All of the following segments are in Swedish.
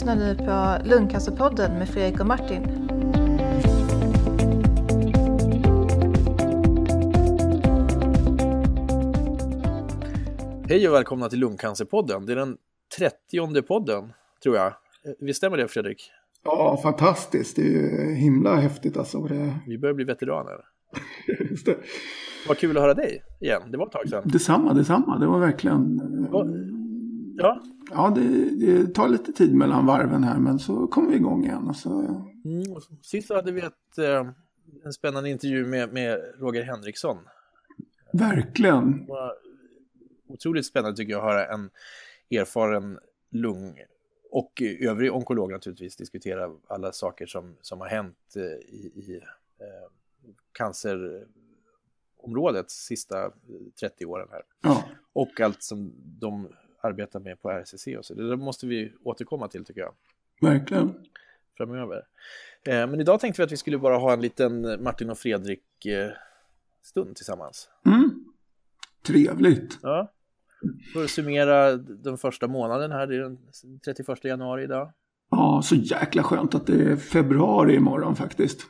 lyssnar nu på Lungcancerpodden med Fredrik och Martin. Hej och välkomna till Lungcancerpodden. Det är den trettionde podden, tror jag. Visst stämmer det, Fredrik? Ja, fantastiskt. Det är ju himla häftigt alltså. Det... Vi börjar bli veteraner. Just det. Vad kul att höra dig igen. Det var ett tag sedan. Detsamma, detsamma. Det var verkligen... Ja, Ja, det, det tar lite tid mellan varven här, men så kommer vi igång igen. Alltså, mm. och sist så hade vi ett, eh, en spännande intervju med, med Roger Henriksson. verkligen. Otroligt spännande tycker jag att höra en erfaren lung och övrig onkolog naturligtvis diskutera alla saker som, som har hänt eh, i, i eh, cancerområdet sista 30 åren här. Ja, Och allt som de arbetar med på RCC och så. Det där måste vi återkomma till tycker jag verkligen. framöver. Eh, men idag tänkte vi att vi skulle bara ha en liten Martin och Fredrik eh, stund tillsammans. Mm. Trevligt. Ja. För att summera den första månaden här, det är den 31 januari idag. Ja, så jäkla skönt att det är februari imorgon faktiskt.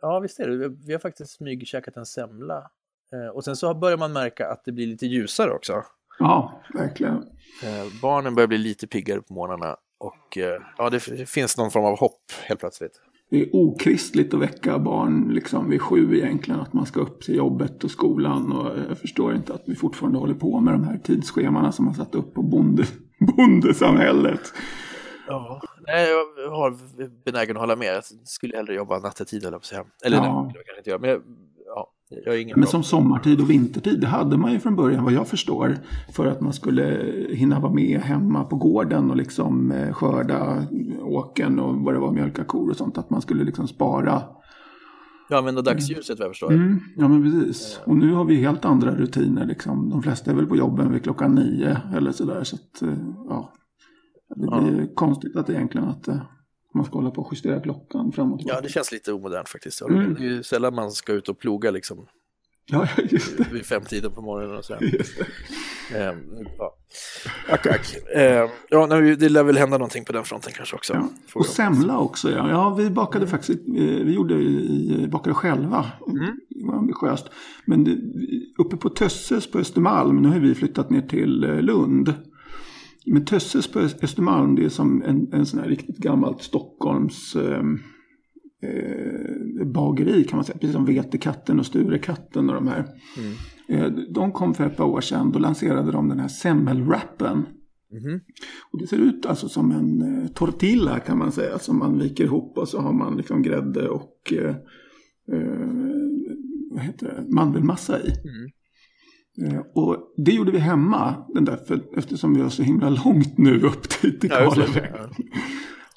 Ja, visst är det. Vi har faktiskt smygkäkat en semla. Eh, och sen så börjar man märka att det blir lite ljusare också. Ja, verkligen. Eh, barnen börjar bli lite piggare på morgnarna och eh, ja, det finns någon form av hopp helt plötsligt. Det är okristligt att väcka barn liksom vid sju egentligen. Att man ska upp till jobbet och skolan. Och jag förstår inte att vi fortfarande håller på med de här tidsschemana som man satt upp på bonde, bondesamhället. Ja, nej, jag har benägen att hålla med. Jag skulle hellre jobba nattetid, eller på att säga. Eller Ja. nej, det kan jag inte göra. Men Men som sommartid och vintertid, det hade man ju från början vad jag förstår. För att man skulle hinna vara med hemma på gården och liksom eh, skörda åken och vad det var, mjölka kor och sånt. Att man skulle liksom spara. Ja, men dagsljuset vad jag förstår. Mm, ja men precis. Och nu har vi helt andra rutiner liksom. De flesta är väl på jobben vid klockan nio eller sådär. Så att, eh, ja. Det blir konstigt att egentligen att eh, man ska hålla på och justera klockan fram och Ja, det känns lite omodernt faktiskt. Mm. Det är ju sällan man ska ut och ploga liksom Ja, just det. vid femtiden på morgonen och sådär. Ehm, ja. Ack, ack. Ehm, ja, nej, det lär väl hända någonting på den fronten kanske också. Ja. Och semla också ja. Ja, vi bakade faktiskt, eh, vi gjorde i, bakade själva. Det var ambitiöst. Men det, uppe på Tösses på Östermalm, nu har vi flyttat ner till eh, Lund. Men Tösses på Östermalm, det är som en, en sån här riktigt gammalt Stockholms eh, eh, bageri kan man säga. Precis som Vetekatten och Sturekatten och de här. Eh, de kom för ett par år sedan, då lanserade de den här semmelwrappen. Mhm. Och det ser ut alltså som en eh, tortilla kan man säga. Som man viker ihop och så har man liksom grädde och eh, eh, vad heter det? mandelmassa i. Eh, och det gjorde vi hemma. Den där, för, eftersom vi har så himla långt nu upp till, till Ja, det. Karlshamn.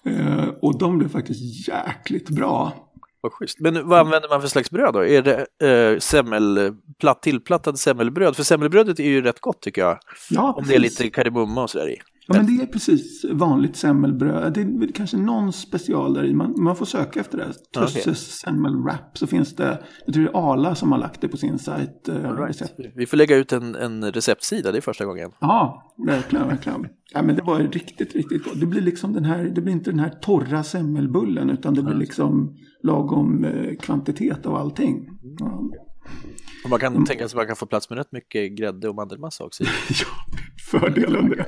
Eh, och de blev faktiskt jäkligt bra. Vad schysst. Men vad använder man för slags bröd då? Är det eh, semmel, platt, tillplattad semmelbröd? För semmelbrödet är ju rätt gott tycker jag. Ja, Om det är lite kardemumma och sådär i. Ja, men det är precis vanligt semmelbröd. Det är kanske någon special där i. Man, man får söka efter det. Tusses semmelwrap. Så finns det, jag tror det är Arla som har lagt det på sin sajt. eh, recept. Vi får lägga ut en, en receptsida, det är första gången. Ja, verkligen, verkligen. Ja, men det var riktigt, riktigt gott. Det blir liksom den här, det blir inte den här torra semmelbullen utan det blir liksom lagom eh, kvantitet av allting. Ja, Och man kan tänka sig att man kan få plats med rätt mycket grädde och mandelmassa också. ja fördelen det.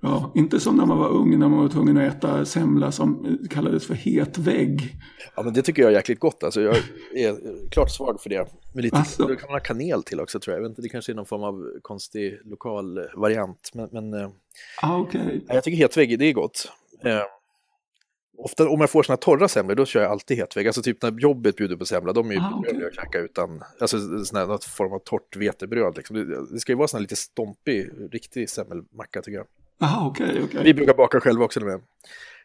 Ja. Inte som när man var ung när man var tvungen att äta semla som eh, kallades för het vägg. Ja, men det tycker jag är jäkligt gott. Alltså, jag är klart svag för det. Men lite, Asså? Då kan man ha kanel till också tror jag. jag vet inte, det kanske är någon form av konstig lokal variant. Men, men eh, Ah, okej. jag tycker hetvägg, det är gott. Ofta om jag får såna torra semlor, då kör jag alltid hetvägg. Alltså typ när jobbet bjuder på semla, de är ju Ah, okay. att käka utan, alltså sån här, något form av torrt vetebröd. Liksom. Det, det ska ju vara sån här lite stompig, riktig semmelmacka tycker jag. Aha, okej, okej. Vi brukar baka själva också. Med.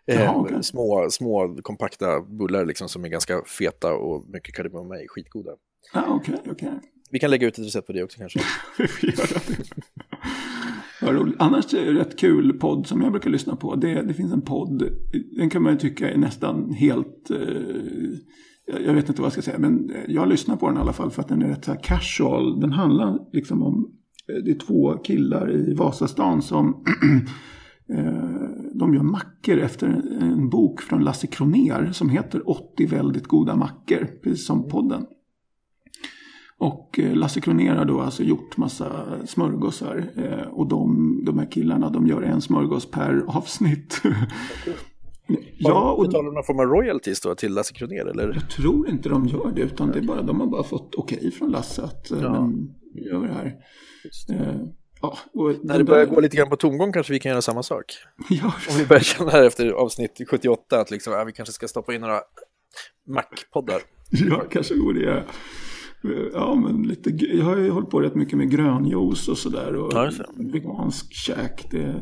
Eh, Jaha, okej. små, små kompakta bullar liksom, som är ganska feta och mycket kardemumma i, skitgoda. Ah, okej, okej. Vi kan lägga ut ett recept på det också kanske. Vi får göra det. Vad roligt. Annars är det rätt kul podd som jag brukar lyssna på. Det, det finns en podd, den kan man ju tycka är nästan helt... Eh, jag vet inte vad jag ska säga, men jag lyssnar på den i alla fall för att den är rätt så här casual. Den handlar liksom om, eh, det är två killar i Vasastan som eh, de gör mackor efter en bok från Lasse Kroner som heter 80 väldigt goda mackor, precis som podden. Och eh, Lasse Kroner har då alltså gjort massa smörgåsar. Eh, och de, de här killarna de gör en smörgås per avsnitt. ja, och betalar någon form av royalties då till Lasse Kroner? Eller? Jag tror inte de gör det. Utan det är bara, de har bara fått okej okay från Lasse att ja. vi gör det här. Ja, När det börjar gå lite grann på tomgång kanske vi kan göra samma sak. Ja. Om vi börjar känna här efter avsnitt 78 att liksom, ja, vi kanske ska stoppa in några Mac-poddar. Ja, kanske går det. Ja, men lite, jag har ju hållit på rätt mycket med grönjuice och sådär. Och ja, vegansk käk, det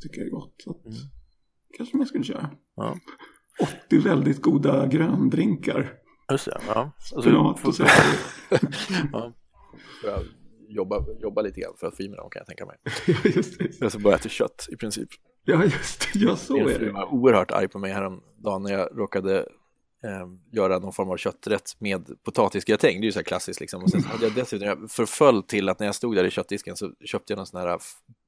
tycker jag är gott. Så att, mm. Kanske man skulle köra. Ja. 80 väldigt goda gröndrinkar. Just det, ja. Alltså, ja, får, ja. För jobba, jobba lite grann för att få i mig dem kan jag tänka mig. Ja, just det. Jag ska börja äta kött i princip. Ja, just det. Ja, så är det. Jag var oerhört arg på mig häromdagen när jag råkade eh, göra någon form av kötträtt med potatisgratäng. Det är ju så här klassiskt liksom. Och sen hade jag dessutom, jag förföll till att när jag stod där i köttdisken så köpte jag någon sån här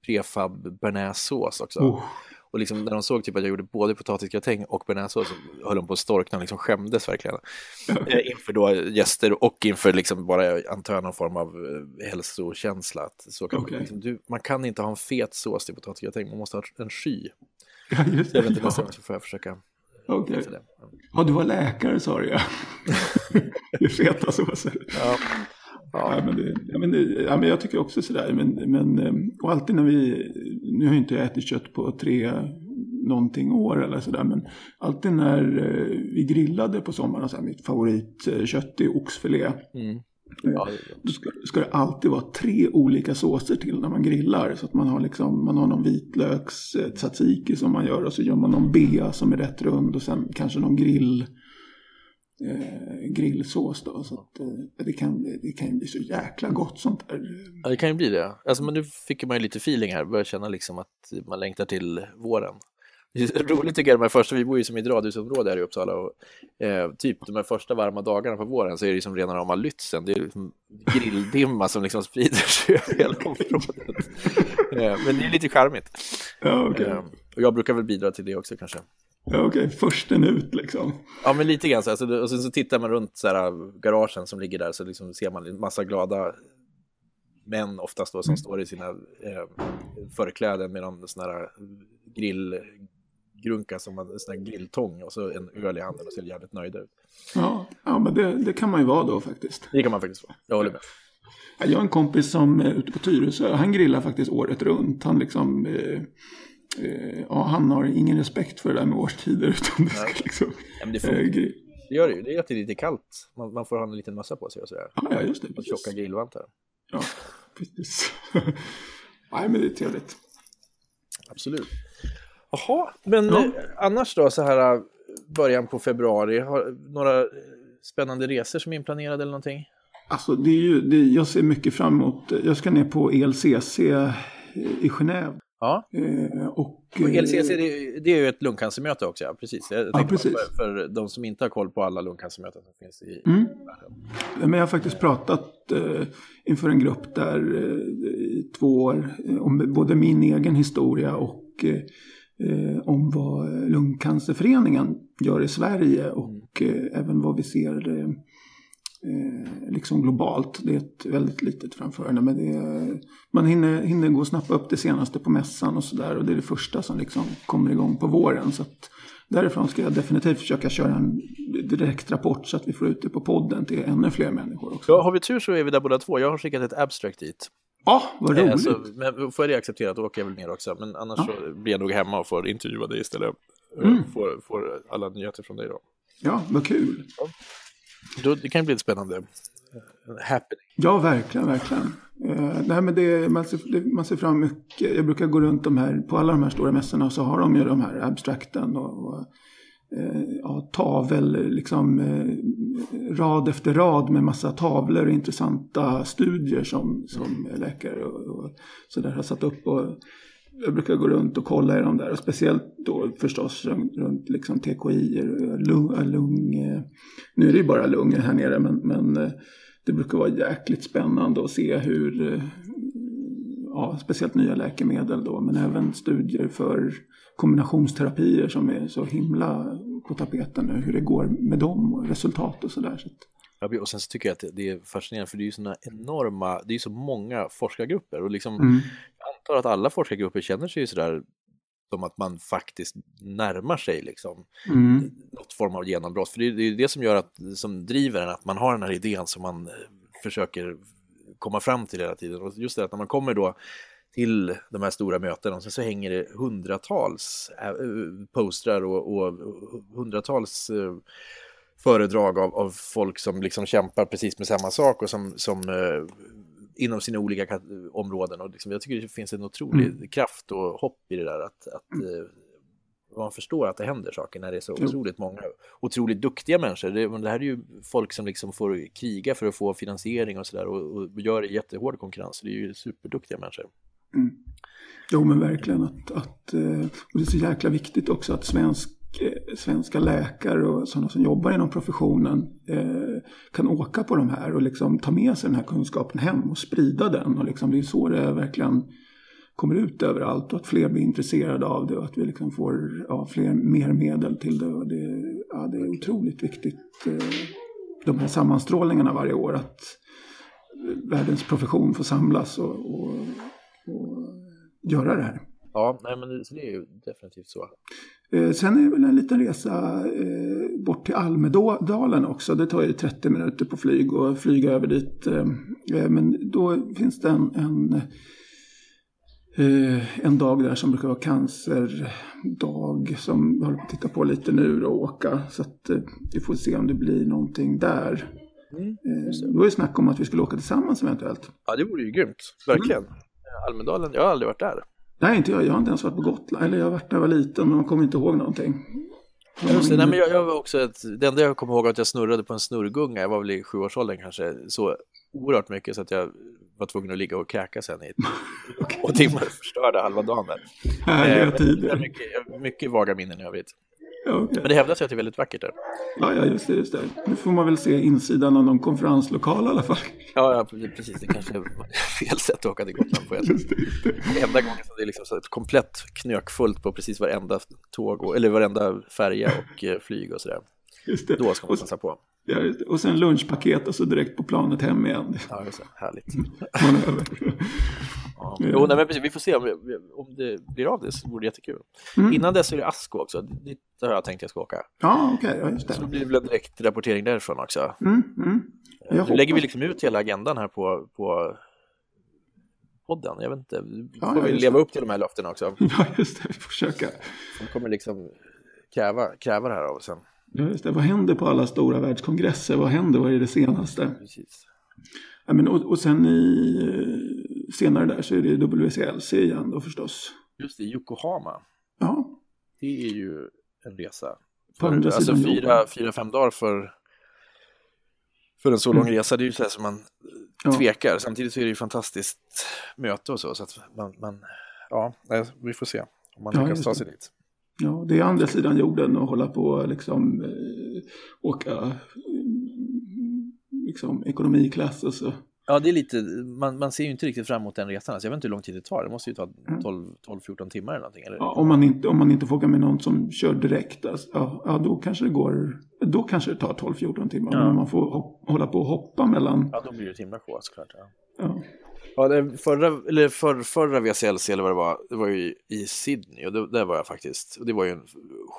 prefab bearnaisesås också. Oh. Och liksom när de såg typ att jag gjorde både potatisgratäng och bearnaisesås så höll de på att storkna och liksom skämdes verkligen. Okay. Inför då gäster och inför liksom bara, antar jag, någon form av eh, hälsokänsla. Att så kan okay. man, liksom, du, man kan inte ha en fet sås till potatisgratäng, man måste ha en sky. Ja, just det. Jag vet inte, nästa gång så får jag försöka Okej. Okay. Ja, du var läkare sa du ja. det feta såser. Ja. Ja. men det, ja, men det, ja, men jag tycker också sådär. Men, men, ehm, och alltid när vi, nu har jag inte ätit kött på tre någonting år eller sådär. Men alltid när eh, vi grillade på sommaren, så här, mitt favoritkött är oxfilé. Mm. Ja. Då ska, ska, det alltid vara tre olika såser till när man grillar. Så att man har, liksom, man har någon vitlöks eh, tzatziki som man gör och så gör man någon bea som är rätt rund och sen kanske någon grill eh, grillsås då. Så att, eh, det, kan, det kan ju bli så jäkla gott sånt där. Ja, det kan ju bli det. Alltså, men nu fick man ju lite feeling här, börjar känna liksom att man längtar till våren. roligt tycker jag, de här första, vi bor ju som i ett radhusområde här i Uppsala och eh, typ de här första varma dagarna på våren så är det liksom rena rama Lützen, det är liksom grilldimma som liksom sprider sig över hela området. eh, men det är lite charmigt. Ja, okay. eh, och jag brukar väl bidra till det också kanske. Ja, Okej, okay. försten ut liksom. Ja, men lite grann så. Alltså, och sen så tittar man runt så här, garagen som ligger där så liksom ser man en massa glada män oftast då som mm. står i sina eh, förkläden med någon sån här grill grunka som en sån här grilltång och så en öl i handen och ser jävligt nöjda ut. Ja, ja men det, det kan man ju vara då faktiskt. Det kan man faktiskt vara, jag håller med. Jag har en kompis som är ute på Tyresö, han grillar faktiskt året runt. Han liksom, eh, eh, ja han har ingen respekt för det där med årstider. Utan det ska liksom, ja, men det, får, eh, det gör det ju, det är att det är lite kallt. Man, man får ha en liten mössa på sig och sådär. Ja, just det. Och tjocka grillvantar. Ja, precis. Nej, men det är trevligt. Absolut. Jaha, men ja. Eh, annars då så här eh, början på februari, har några eh, spännande resor som är inplanerade eller någonting? Alltså det är ju, det, jag ser mycket fram emot, jag ska ner på ELCC i Genève. Ja. Eh, och, och ELCC det, det, är ju ett lungcancermöte också, ja, precis. Jag ja, precis. För, för, de som inte har koll på alla lungcancermöten som finns i mm. världen. Men jag har faktiskt pratat eh, inför en grupp där eh, i två år om både min egen historia och eh, om vad Lungcancerföreningen gör i Sverige och eh, även vad vi ser eh, liksom globalt. Det är ett väldigt litet framförande men är, man hinner, hinner gå och snappa upp det senaste på mässan och sådär och det är det första som liksom kommer igång på våren. Så att därifrån ska jag definitivt försöka köra en direkt rapport så att vi får ut det på podden till ännu fler människor också. Ja, har vi tur så är vi där båda två. Jag har skickat ett abstract dit. Ja, vad roligt. Alltså, men får jag det accepterat då åker jag väl ner också. Men annars ja. så blir jag nog hemma och får intervjua dig istället. Mm. Får, får alla nyheter från dig då. Ja, vad kul. Ja. Då, det kan bli ett spännande happening. Ja, verkligen, verkligen. Uh, nej, men det, man, ser, det, man ser fram mycket. Jag brukar gå runt de här, på alla de här stora mässorna så har de ju de här abstrakten och, och Eh, ja, tavel, eh, liksom eh, rad efter rad med massa tavlor och intressanta studier som, som läkare och, och sådär har satt upp. Och jag brukar gå runt och kolla i de där och speciellt då förstås runt, runt liksom TKI, lung, lung, nu är det ju bara lungor här nere men, men det brukar vara jäkligt spännande att se hur ja, speciellt nya läkemedel då, men även studier för kombinationsterapier som är så himla på tapeten nu, hur det går med dem och resultat och sådär. Så Ja, och sen så tycker jag att det är fascinerande för det är ju sådana enorma, det är så många forskargrupper och liksom mm. jag antar att alla forskargrupper känner sig ju sådär som att man faktiskt närmar sig liksom Mm. något form av genombrott. För det är är det som gör att, som driver en, att man har den här idén som man eh, försöker komma fram till hela tiden. Och just det att när man kommer då till de här stora mötena och sen så hänger det hundratals eh, postrar och, och hundratals eh, föredrag av, av folk som liksom kämpar precis med samma sak och som, som eh, inom sina olika områden. Och liksom, jag tycker det finns en otrolig Mm. kraft och hopp i det där att, att eh, man förstår att det händer saker när det är så otroligt många otroligt duktiga människor. Det, det här är ju folk som liksom får kriga för att få finansiering och sådär och, och gör det i jättehård konkurrens. Det är ju superduktiga människor. Mm. Jo men verkligen att, att eh, och det är så jäkla viktigt också att svensk, eh, svenska läkare och sådana som jobbar inom professionen eh, kan åka på de här och liksom ta med sig den här kunskapen hem och sprida den. Och liksom, det är så det verkligen kommer ut överallt och att fler blir intresserade av det och att vi liksom får ja, fler, mer medel till det. Och det, ja, det är otroligt viktigt eh, de här sammanstrålningarna varje år att eh, världens profession får samlas och, och, och göra det här. Ja, nej, men det, det är ju definitivt så. Eh, sen är det väl en liten resa eh, bort till Almedalen också. Det tar ju 30 minuter på flyg och flyga över dit. Eh, eh, men då finns det en, en, eh, en dag där som brukar vara cancerdag som vi håller på att titta på lite nu och åka. Så att vi får se om det blir någonting där. Mm, Eh, då är det snack om att vi skulle åka tillsammans eventuellt. Ja, det vore ju grymt, verkligen. Mm. Almedalen, jag har aldrig varit där. Nej, inte jag. Jag har inte ens varit på Gotland. Eller jag har varit när jag var liten, men man kommer inte ihåg någonting. Just det, nej, men jag, jag var också ett, det enda jag kommer ihåg var att jag snurrade på en snurrgunga, jag var väl i sjuårsåldern kanske, så oerhört mycket så att jag var tvungen att ligga och kräka sen i timmar och förstörde halva dagen där. Härliga Eh, tider. mycket, mycket vaga minnen i övrigt. Ja, okej. Men det hävdas ju att det är väldigt vackert där. ja, ja, just det, just det. Nu får man väl se insidan av någon konferenslokal i alla fall. Ja, ja precis, det kanske är fel sätt att åka till Gotland på. Just det, just det. Enda gången som det är liksom så ett komplett knökfullt på precis varenda tåg, och, eller varenda färja och eh, flyg och sådär. Just det. Då ska man Och, passa på. Och sen lunchpaket och så direkt på planet hem igen. Ja, just det. Härligt. Manöver. Ja. Ja. Jo, nej, men precis, vi får se om, om det blir av det, så vore det jättekul. Mm. Innan dess är det Asko också, dit har jag tänkt jag ska åka. Ja, okej, ja, just Så det. blir det väl en direkt rapportering därifrån också. Mm, mm. Jag Nu lägger vi liksom ut hela agendan här på, på podden. Jag vet inte, vi Ja, får vi leva det. upp till de här löftena också. Ja, just det. Vi får försöka. Vi kommer liksom kräva, kräva det här av oss sen. Det. Vad händer på alla stora världskongresser? Vad händer? Vad är det senaste? Precis. Ja, men, och, och sen i, eh, senare där så är det WCLC igen då förstås. Just det, Yokohama. Ja, Det är ju en resa. För, alltså fyra, fyra, fem dagar för, för en så lång resa, det är ju så här som man Mm. Ja. tvekar. Samtidigt så är det ju fantastiskt möte och så, så att man, man ja, vi får se om man Ja, lyckas ta sig dit. Ja, det är andra sidan jorden och hålla på liksom eh, åka mm, liksom ekonomiklass och så. Ja, det är lite, man, man ser ju inte riktigt fram emot den resan. Alltså, jag vet inte hur lång tid det tar, det måste ju ta Mm. 12-14 timmar eller någonting. Eller? Ja, om, man inte, om man inte får åka med någon som kör direkt, alltså, ja, ja, då kanske det går, då kanske det tar 12-14 timmar. Ja. Men om man får hop, hålla på och hoppa mellan, Ja, då blir det ett himla sjå såklart. Ja. ja, Ja, det förra, eller för, förra VCLC eller vad det var, det var ju i Sydney och det, där var jag faktiskt. Och det var ju en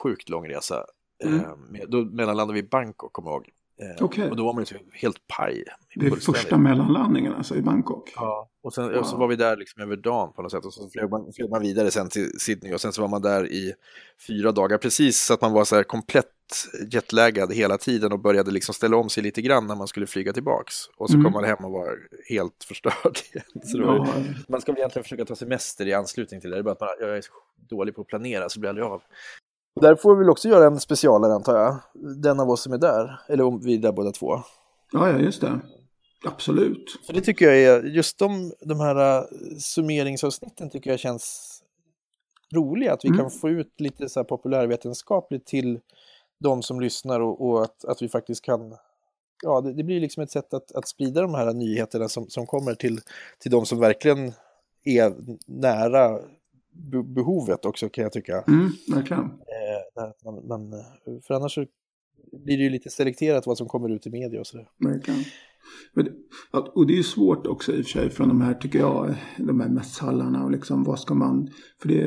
sjukt lång resa. Mm. Eh, med, då mellanlandade vi i Bangkok, kommer jag ihåg. Eh. Och då var man ju typ helt paj. det är första mellanlandningen alltså i Bangkok. Ja, och sen Wow. och så var vi där liksom över dagen på något sätt och så flög man, flög man vidare sen till Sydney och sen så var man där i fyra dagar precis så att man var så här komplett jetlaggad hela tiden och började liksom ställa om sig lite grann när man skulle flyga tillbaks och så Mm. kom man hem och var helt förstörd igen. Var, man ska väl egentligen försöka ta semester i anslutning till det, det är bara att man, jag är så dålig på att planera så blir aldrig av. Och där får vi väl också göra en specialare antar jag, den av oss som är där, eller om vi är där båda två. ja, ja, just det. Absolut. För det tycker jag är, just de, de här uh, summeringsavsnitten tycker jag känns roliga, att vi Mm. kan få ut lite så här populärvetenskapligt till de som lyssnar och, och att, att vi faktiskt kan, ja det, det blir liksom ett sätt att, att sprida de här nyheterna som, som kommer till, till de som verkligen är nära behovet också kan jag tycka. Mm, verkligen. Eh, man, man, för annars så blir det ju lite selekterat vad som kommer ut i media och sådär. Verkligen. Och det är ju svårt också i och för sig från de här, tycker jag, de här mässhallarna och liksom vad ska man, för det,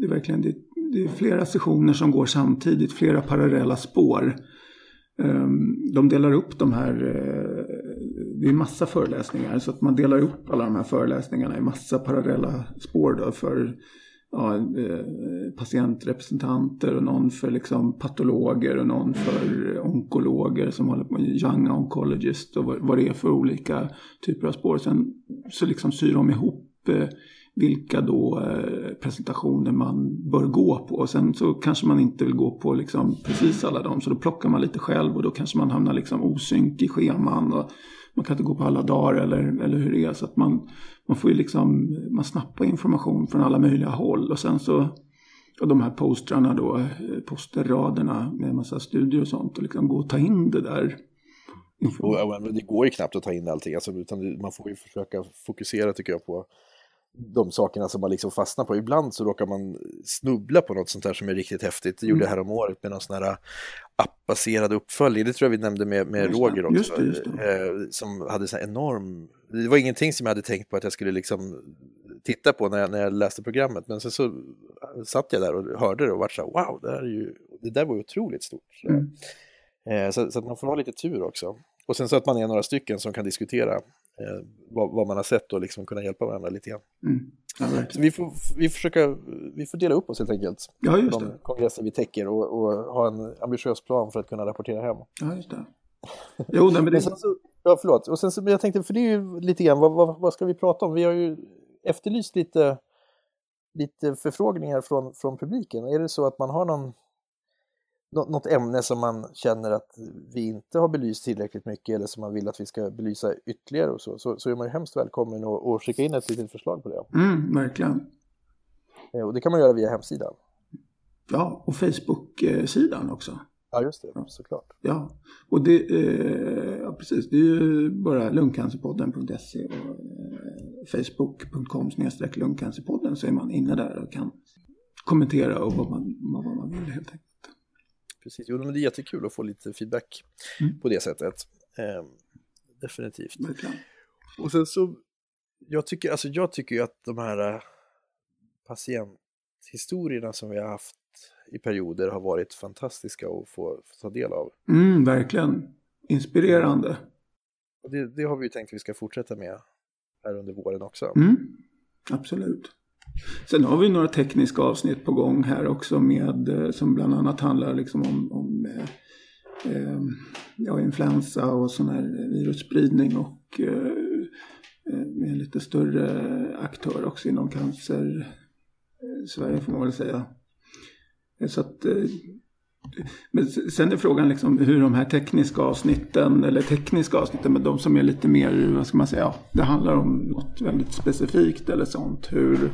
det är verkligen, det, det är flera sessioner som går samtidigt, flera parallella spår. Ehm, de delar upp de här, eh, det är massa föreläsningar så att man delar upp alla de här föreläsningarna i massa parallella spår då för ja, eh, patientrepresentanter och någon för liksom patologer och någon för onkologer som håller på med young oncologist och vad, det är för olika typer av spår. Sen så liksom syr de ihop eh, vilka då eh, presentationer man bör gå på. Och sen så kanske man inte vill gå på liksom precis alla dem så då plockar man lite själv och då kanske man hamnar liksom osynk i scheman. Och man kan inte gå på alla dagar eller, eller hur det är. Så att man, man får ju liksom, man snappar information från alla möjliga håll. Och sen så, och de här postrarna då, posterraderna med massa studier och sånt. Och liksom gå och ta in det där. Det går ju knappt att ta in allting, alltså, utan man får ju försöka fokusera tycker jag på de sakerna som man liksom fastnar på. Ibland så råkar man snubbla på något sånt här som är riktigt häftigt. Det gjorde jag mm. här om året med någon sån här appbaserad uppföljning. Det tror jag vi nämnde med, med Roger också. Just det, just det. Eh, som hade så enorm... Det var ingenting som jag hade tänkt på att jag skulle liksom titta på när jag, när jag läste programmet. Men sen så satt jag där och hörde det och var så här, wow, det, här är ju, det där var ju otroligt stort. Mm. Så, så, att man får ha lite tur också. Och sen så att man är några stycken som kan diskutera eh, vad, vad, man har sett och liksom kunna hjälpa varandra lite grann. Mm. Ja, vi får, vi, försöka, vi får dela upp oss helt enkelt. Ja, just de det. kongresser vi täcker och, och, ha en ambitiös plan för att kunna rapportera hem. Ja, just det. Jo, nej, men det... så, ja, förlåt. Och sen så, jag tänkte, för det är ju lite grann, vad, vad, vad ska vi prata om? Vi har ju efterlyst lite, lite förfrågningar från, från publiken. Är det så att man har någon något ämne som man känner att vi inte har belyst tillräckligt mycket eller som man vill att vi ska belysa ytterligare och så, så, så är man ju hemskt välkommen att skicka in ett litet förslag på det. Mm, verkligen. Eh, och det kan man göra via hemsidan. Ja, och Facebook-sidan också. Ja, just det, såklart. Ja, och det, eh, ja, precis, det är ju bara lungcancerpodden.se och eh, facebook.com lungcancerpodden så är man inne där och kan kommentera och vad man, vad man vill helt enkelt precis. Jo, men det är jättekul att få lite feedback mm. på det sättet. Eh, definitivt. Verkligen. Och sen så, jag tycker, alltså jag tycker ju att de här äh, patienthistorierna som vi har haft i perioder har varit fantastiska att få, få ta del av. Mm, verkligen. Inspirerande. Det, det har vi ju tänkt att vi ska fortsätta med här under våren också. Mm, absolut. Sen har vi några tekniska avsnitt på gång här också med, eh, som bland annat handlar liksom om, om eh, eh, ja, influensa och sån här virusspridning och eh, eh, med en lite större aktör också inom cancer eh, Sverige får man väl säga. Så att, men sen är frågan liksom hur de här tekniska avsnitten, eller tekniska avsnitten, men de som är lite mer, vad ska man säga, det handlar om något väldigt specifikt eller sånt. Hur,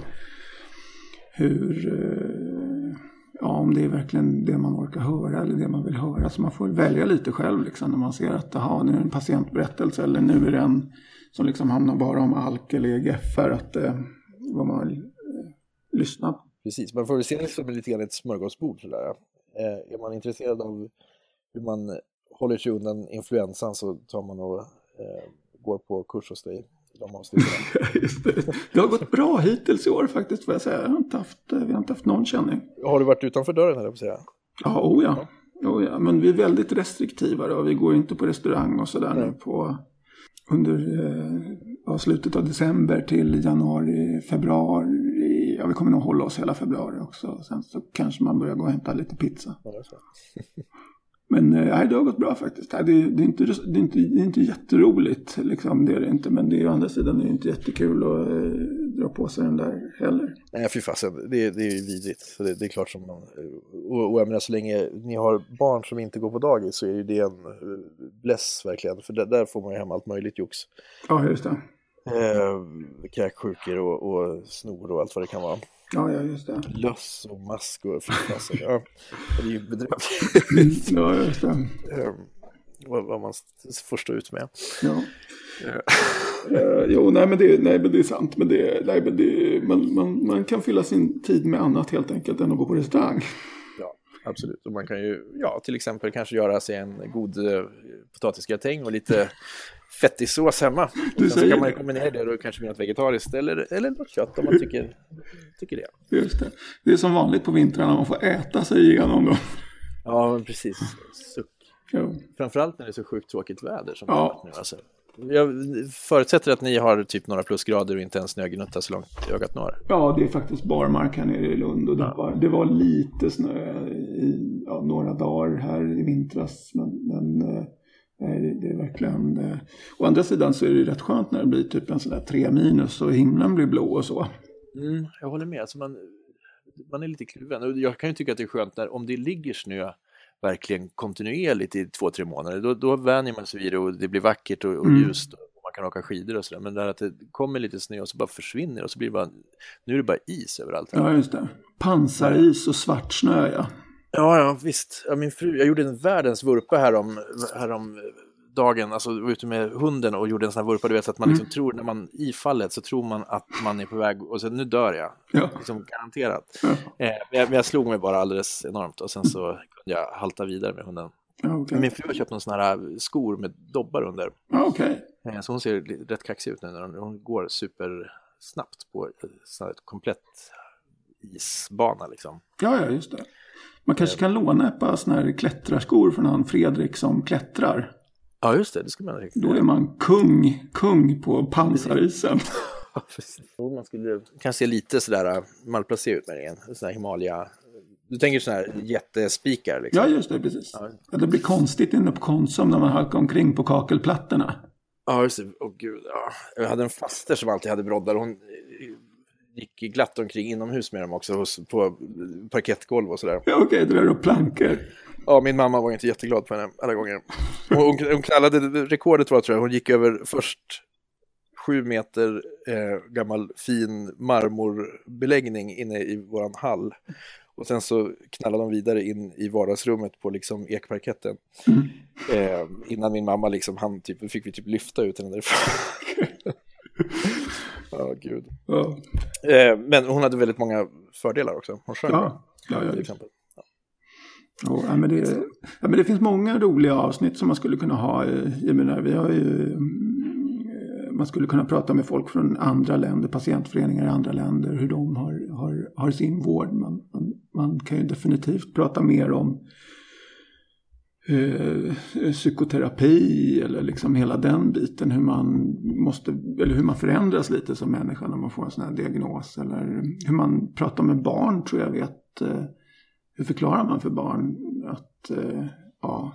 hur, eh, ja om det är verkligen det man orkar höra eller det man vill höra. Så man får välja lite själv liksom när man ser att aha, nu är det en patientberättelse eller nu är det en som liksom handlar bara om ALK eller EGFR. Att, eh, vad man vill eh, lyssna på. Precis, man får se det som lite grann ett smörgåsbord sådär. Eh, är man intresserad av hur man håller sig undan influensan så tar man och eh, går på kurs hos dig de Just det. det har gått bra hittills i år faktiskt får jag säga. Jag har inte haft, vi har inte haft någon känning. Har du varit utanför dörren eller på säga? Ja, oh ja. Oh ja. Men vi är väldigt restriktiva då. Vi går inte på restaurang och sådär nu på under eh, slutet av december till januari, februari. Ja, vi kommer nog hålla oss hela februari också. Sen så kanske man börjar gå och hämta lite pizza. Ja, Men eh, nej, det har gått bra faktiskt. Det är, det är, inte, det är, inte, det är inte jätteroligt, liksom, det är det inte. Men det är å andra sidan det är inte jättekul att eh, dra på sig den där heller. Nej, fy fasen, det, det är ju vidrigt. Så det, det, är klart som man... Och, och jag menar, så länge ni har barn som inte går på dagis så är ju det en eh, bless verkligen. För där, där får man ju hem allt möjligt jox. Ja, just det. Eh, kräksjukor och, och snor och allt vad det kan vara. Ja, ja, just det. Löss och mask och alltså, ja, det är ju bedrövligt. ja, just det. Ehm, vad, vad man får stå ut med. Ja. Uh, jo, nej men, det, nej men det är sant. Men det, nej, men det, man, man, man kan fylla sin tid med annat helt enkelt än att gå på restaurang. Ja, absolut. Och man kan ju, ja, till exempel kanske göra sig en god uh, potatisgratäng och lite fettisås hemma. Du sen kan man ju kombinera det och kanske med något vegetariskt eller, eller något kött om man tycker, tycker det. Just det. Det är som vanligt på vintrarna, man får äta sig igenom dem. Ja, men precis. Suck. Jo. Framförallt när det är så sjukt tråkigt väder som ja. det nu. Alltså. Jag förutsätter att ni har typ några plusgrader och inte en snögnutta så långt ögat når. Ja, det är faktiskt barmark här nere i Lund och det, ja. var, det var lite snö i ja, några dagar här i vintras. Men, men eh, det är verkligen... Eh, å andra sidan så är det rätt skönt när det blir typ en sån där tre minus och himlen blir blå och så. Mm, jag håller med. Alltså man, man är lite kluven. Jag kan ju tycka att det är skönt när, om det ligger snö verkligen kontinuerligt i två, tre månader, då, då vänjer man sig vid det och det blir vackert och, och mm. ljust och man kan åka skidor och sådär. Men där att det kommer lite snö och så bara försvinner och så blir det bara, nu är det bara is överallt. Här. Ja, just det. Pansaris och svart snö, ja. Ja, ja visst. Ja, min fru, jag gjorde en världens vurpa härom, härom dagen, alltså var ute med hunden och gjorde en sån här vurpa, du vet, så att man liksom mm. tror, när man i fallet så tror man att man är på väg och sen nu dör jag. Ja. Liksom garanterat. Ja. Eh, men, jag, men, jag, slog mig bara alldeles enormt och sen så kunde jag halta vidare med hunden. Ja, okay. Min fru har köpt någon sån här skor med dobbar under. Ja, okay. eh, så hon ser rätt kaxig ut nu när hon, hon går supersnabbt på ett komplett isbana liksom. Ja, ja, just det. Man kanske kan låna ett par sådana här klättrarskor från han Fredrik som klättrar. Ja, just det. det skulle man. Då är man kung, kung på pansarisen. man skulle kan se lite sådär malplacerad ut med det. Här Himalaya. Du tänker sådana här jättespikar? Liksom. Ja, just det. Precis. Ja. Det blir konstigt inne på Konsum när man halkar omkring på kakelplattorna. Ja, just det. Åh gud. Ja. Jag hade en faster som alltid hade broddar. Hon gick glatt omkring inomhus med dem också hos, på parkettgolv och sådär. Ja, Okej, okay, det där plankor. Ja, min mamma var inte jätteglad på henne alla gånger. Hon, hon knallade, rekordet var tror jag, hon gick över först sju meter eh, gammal fin marmorbeläggning inne i våran hall. Och sen så knallade de vidare in i vardagsrummet på liksom ekparketten. Mm. Eh, innan min mamma liksom, han typ, fick vi typ lyfta ut henne därifrån. Ja, oh, gud. Ja. Eh, men hon hade väldigt många fördelar också. Hon sjöng ja. Ja, ja, till exempel. Ja. ja, men det, ja, men det finns många roliga avsnitt som man skulle kunna ha. Jag menar, vi har ju, mm, man skulle kunna prata med folk från andra länder, patientföreningar i andra länder, hur de har, har, har sin vård. Man, man, man kan ju definitivt prata mer om eh, psykoterapi eller liksom hela den biten. Hur man, måste, eller hur man förändras lite som människa när man får en sån här diagnos. Eller hur man pratar med barn tror jag vet. Eh, hur förklarar man för barn att eh, ja,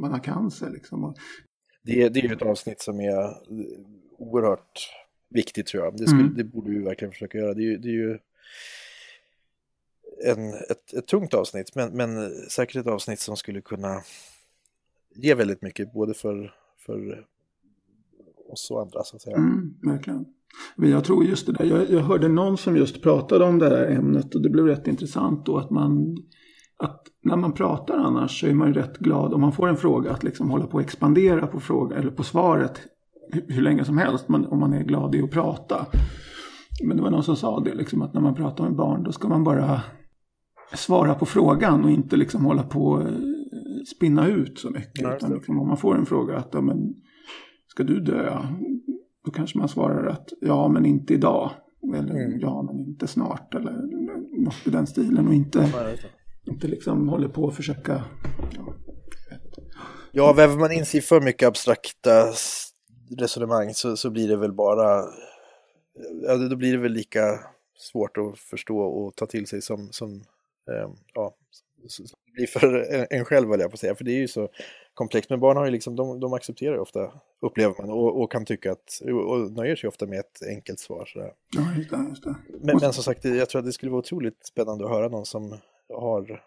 man har cancer? Liksom. Det, det är ju ett avsnitt som är oerhört viktigt tror jag. Det, skulle, mm. det borde vi verkligen försöka göra. Det är, det är ju en, ett, ett tungt avsnitt, men, men säkert ett avsnitt som skulle kunna ge väldigt mycket, både för, för oss och andra så att säga. Mm, verkligen. Men jag tror just det där, jag, jag hörde någon som just pratade om det här ämnet och det blev rätt intressant då att man att när man pratar annars så är man ju rätt glad om man får en fråga att liksom hålla på att expandera på fråga eller på svaret hur, hur länge som helst man, om man är glad i att prata. Men det var någon som sa det liksom att när man pratar med barn då ska man bara svara på frågan och inte liksom hålla på och eh, spinna ut så mycket. Nej, utan liksom, om man får en fråga att ja, men, ska du dö? Då kanske man svarar att ja men inte idag. Eller mm. ja men inte snart. Eller något i den stilen. Och inte, Nej, inte liksom håller på att försöka. Ja, ja väver man in sig för mycket abstrakta resonemang så, så blir det väl bara. Ja, då blir det väl lika svårt att förstå och ta till sig som, som eh, ja, blir för en själv, vill jag på att säga. För det är ju så komplext. Men barn har ju liksom, de, de accepterar ju ofta, upplever man, och, och, kan tycka att, och nöjer sig ofta med ett enkelt svar. Sådär. Ja, just det, just det. Men, men som sagt, jag tror att det skulle vara otroligt spännande att höra någon som har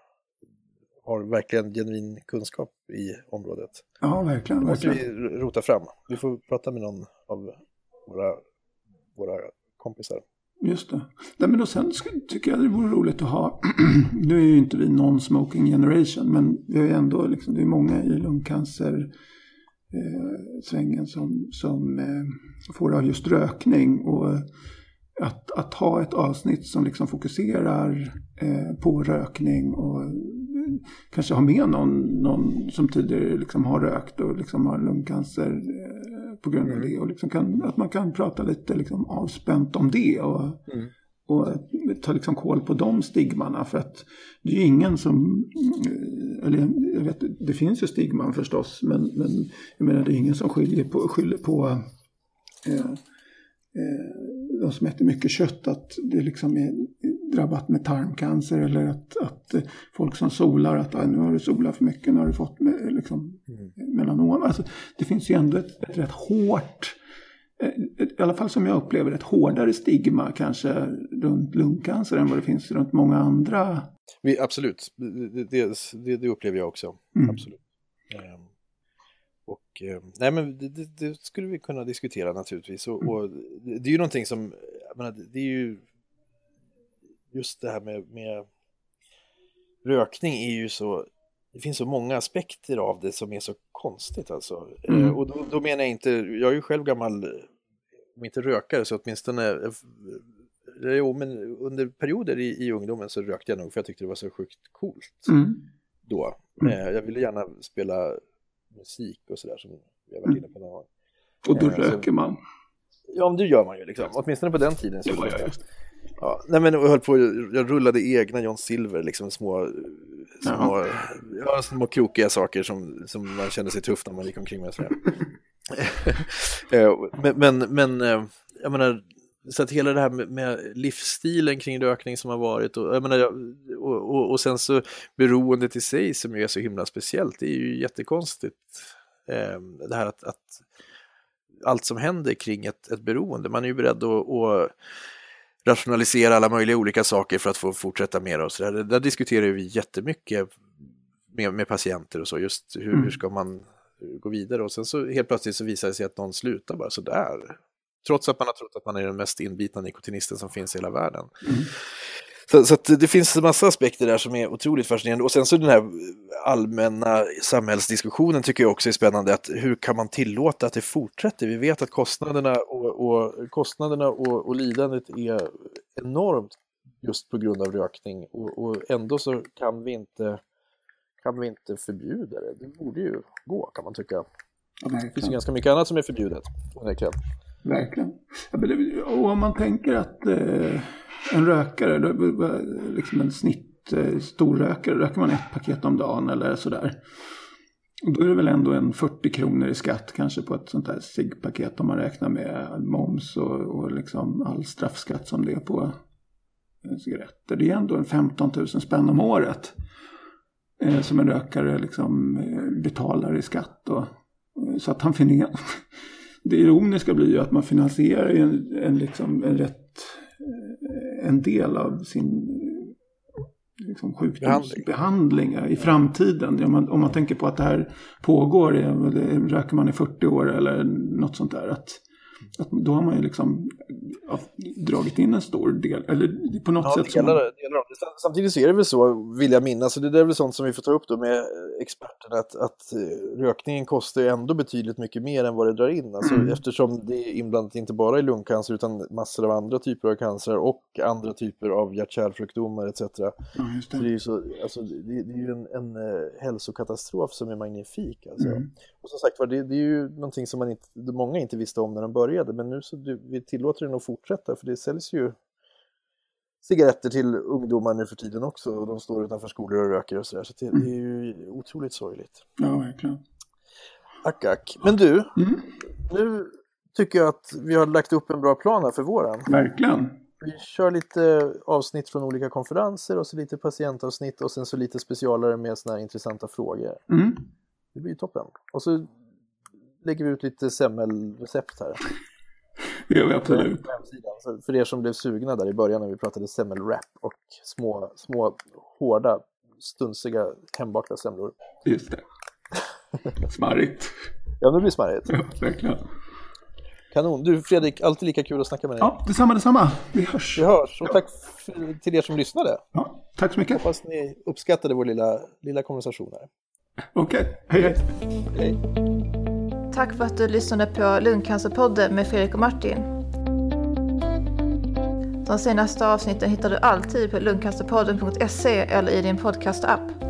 har verkligen genuin kunskap i området. Ja, verkligen. Det måste vi rota fram. Vi får prata med någon av våra, våra kompisar. Just det. Nej, men och sen tycker jag det vore roligt att ha, nu är ju inte vi non-smoking generation, men vi har ju ändå, liksom, det är många i lungcancer eh, svängen som, som eh, får av just rökning. Och eh, att, att ha ett avsnitt som liksom fokuserar eh, på rökning och eh, kanske ha med någon, någon som tidigare liksom har rökt och liksom har lungcancer eh, på grund av mm. det. Och liksom kan, att man kan prata lite liksom avspänt om det. Och, mm. och ta liksom koll på de stigmarna. För att det är ju ingen som, eh, eller jag vet, det finns ju stigman förstås. Men, men jag menar det är ingen som skyller på, skyller på eh, eh, de som äter mycket kött att det liksom är drabbat med tarmcancer eller att, att eh, folk som solar att nu har du solat för mycket, nu har du fått liksom, mm. Melanom. Alltså, det finns ju ändå ett, ett rätt hårt, eh, i alla fall som jag upplever ett hårdare stigma kanske runt lungcancer än vad det finns runt många andra. Vi, absolut, det, det, det, upplever jag också. Mm. Absolut. Um. Och, eh, nej men det, det, skulle vi kunna diskutera naturligtvis. Och, och, det är ju någonting som, menar, det är ju just det här med, med rökning är ju så, det finns så många aspekter av det som är så konstigt alltså. Eh, mm. Och då, då, menar jag inte, jag är ju själv gammal, om inte rökare så åtminstone, eh, jo men under perioder i, i ungdomen så rökte jag nog för jag tyckte det var så sjukt coolt mm. då. Mm. Jag ville gärna spela musik och sådär som har varit inne på några gånger. Och då eh, röker man? Ja, men det gör man ju liksom. Åtminstone på den tiden. Så ja, ja, ja. Nej, men jag höll på, jag rullade egna John Silver, liksom små, små, ja, små krokiga saker som, som man kände sig tuff när man gick omkring med. Eh, men, men, men, eh, jag menar, så att hela det här med, med, livsstilen kring rökning som har varit och, jag menar, och, och, och, sen så beroendet i sig som ju är så himla speciellt, det är ju jättekonstigt. Eh, det här att, att, allt som händer kring ett, ett beroende, man är ju beredd att, att rationalisera alla möjliga olika saker för att få fortsätta mer och så där. Där diskuterar vi jättemycket med, med patienter och så, just hur, mm. hur ska man gå vidare och sen så helt plötsligt så visar det sig att någon slutar bara sådär. Trots att man har trott att man är den mest inbitna nikotinisten som finns i hela världen. Mm. Så, så det finns en massa aspekter där som är otroligt fascinerande. Och sen så den här allmänna samhällsdiskussionen tycker jag också är spännande. Att hur kan man tillåta att det fortsätter? Vi vet att kostnaderna och, och kostnaderna och, och, lidandet är enormt just på grund av rökning. Och, och, ändå så kan vi, inte, kan vi inte förbjuda det. Det borde ju gå kan man tycka. det finns ju ganska mycket annat som är förbjudet. Verkligen. Verkligen. Och om man tänker att eh, en rökare, liksom en snitt eh, storrökare, röker man ett paket om dagen eller sådär. Då är det väl ändå en 40 kronor i skatt kanske på ett sånt här ciggpaket om man räknar med moms och, och liksom all straffskatt som det är på eh, cigaretter. Det är ändå en 15 000 spänn om året eh, som en rökare liksom eh, betalar i skatt. Då. Så att han finner det ironiska blir ju att man finansierar en, en, liksom, en, rätt, eh, en del av sin liksom, sjukdomsbehandling i framtiden. Om man, om man tänker på att det här pågår, röker man i 40 år eller något sånt där. Att, att då har man ju liksom ja, dragit in en stor del, eller på något ja, sätt. Delar, man... delar. Samtidigt så är det väl så, vill jag minnas, och det är väl sånt som vi får ta upp då med experterna, att, att eh, rökningen kostar ju ändå betydligt mycket mer än vad det drar in. Alltså, mm. Eftersom det är inblandat inte bara i lungcancer utan massor av andra typer av cancer och andra typer av hjärt-kärlsjukdomar etc. Ja, det. det. är ju så, alltså, det, det är en, en uh, hälsokatastrof som är magnifik. Alltså. Mm. Och som sagt var, det, det, är ju någonting som man inte, många inte visste om när de började, men nu så vi tillåter den att fortsätta, för det säljs ju cigaretter till ungdomar nu för tiden också och de står utanför skolor och röker och sådär. Så det, det är ju otroligt sorgligt. Ja, verkligen. Ack, ack. Men du, mm. nu tycker jag att vi har lagt upp en bra plan här för våren. Verkligen. Vi kör lite avsnitt från olika konferenser och så lite patientavsnitt och sen så lite specialare med sådana här intressanta frågor. Mm. Det blir toppen. Och så lägger vi ut lite semmelrecept här. Det gör vi absolut. För er som blev sugna där i början när vi pratade semmelwrap och små, små hårda, stunsiga hembakta semlor. Just det. Smarrigt. ja, det blir smarrigt. Ja, verkligen. Kanon. Du Fredrik, alltid lika kul att snacka med dig. Ja, detsamma, detsamma. Vi hörs. Vi hörs. Och tack till er som lyssnade. Ja, tack så mycket. Hoppas ni uppskattade vår lilla, lilla konversation här. Okej, okay. hej hej. Tack för att du lyssnade på Lungcancerpodden med Fredrik och Martin. De senaste avsnitten hittar du alltid på lungcancerpodden.se eller i din podcastapp.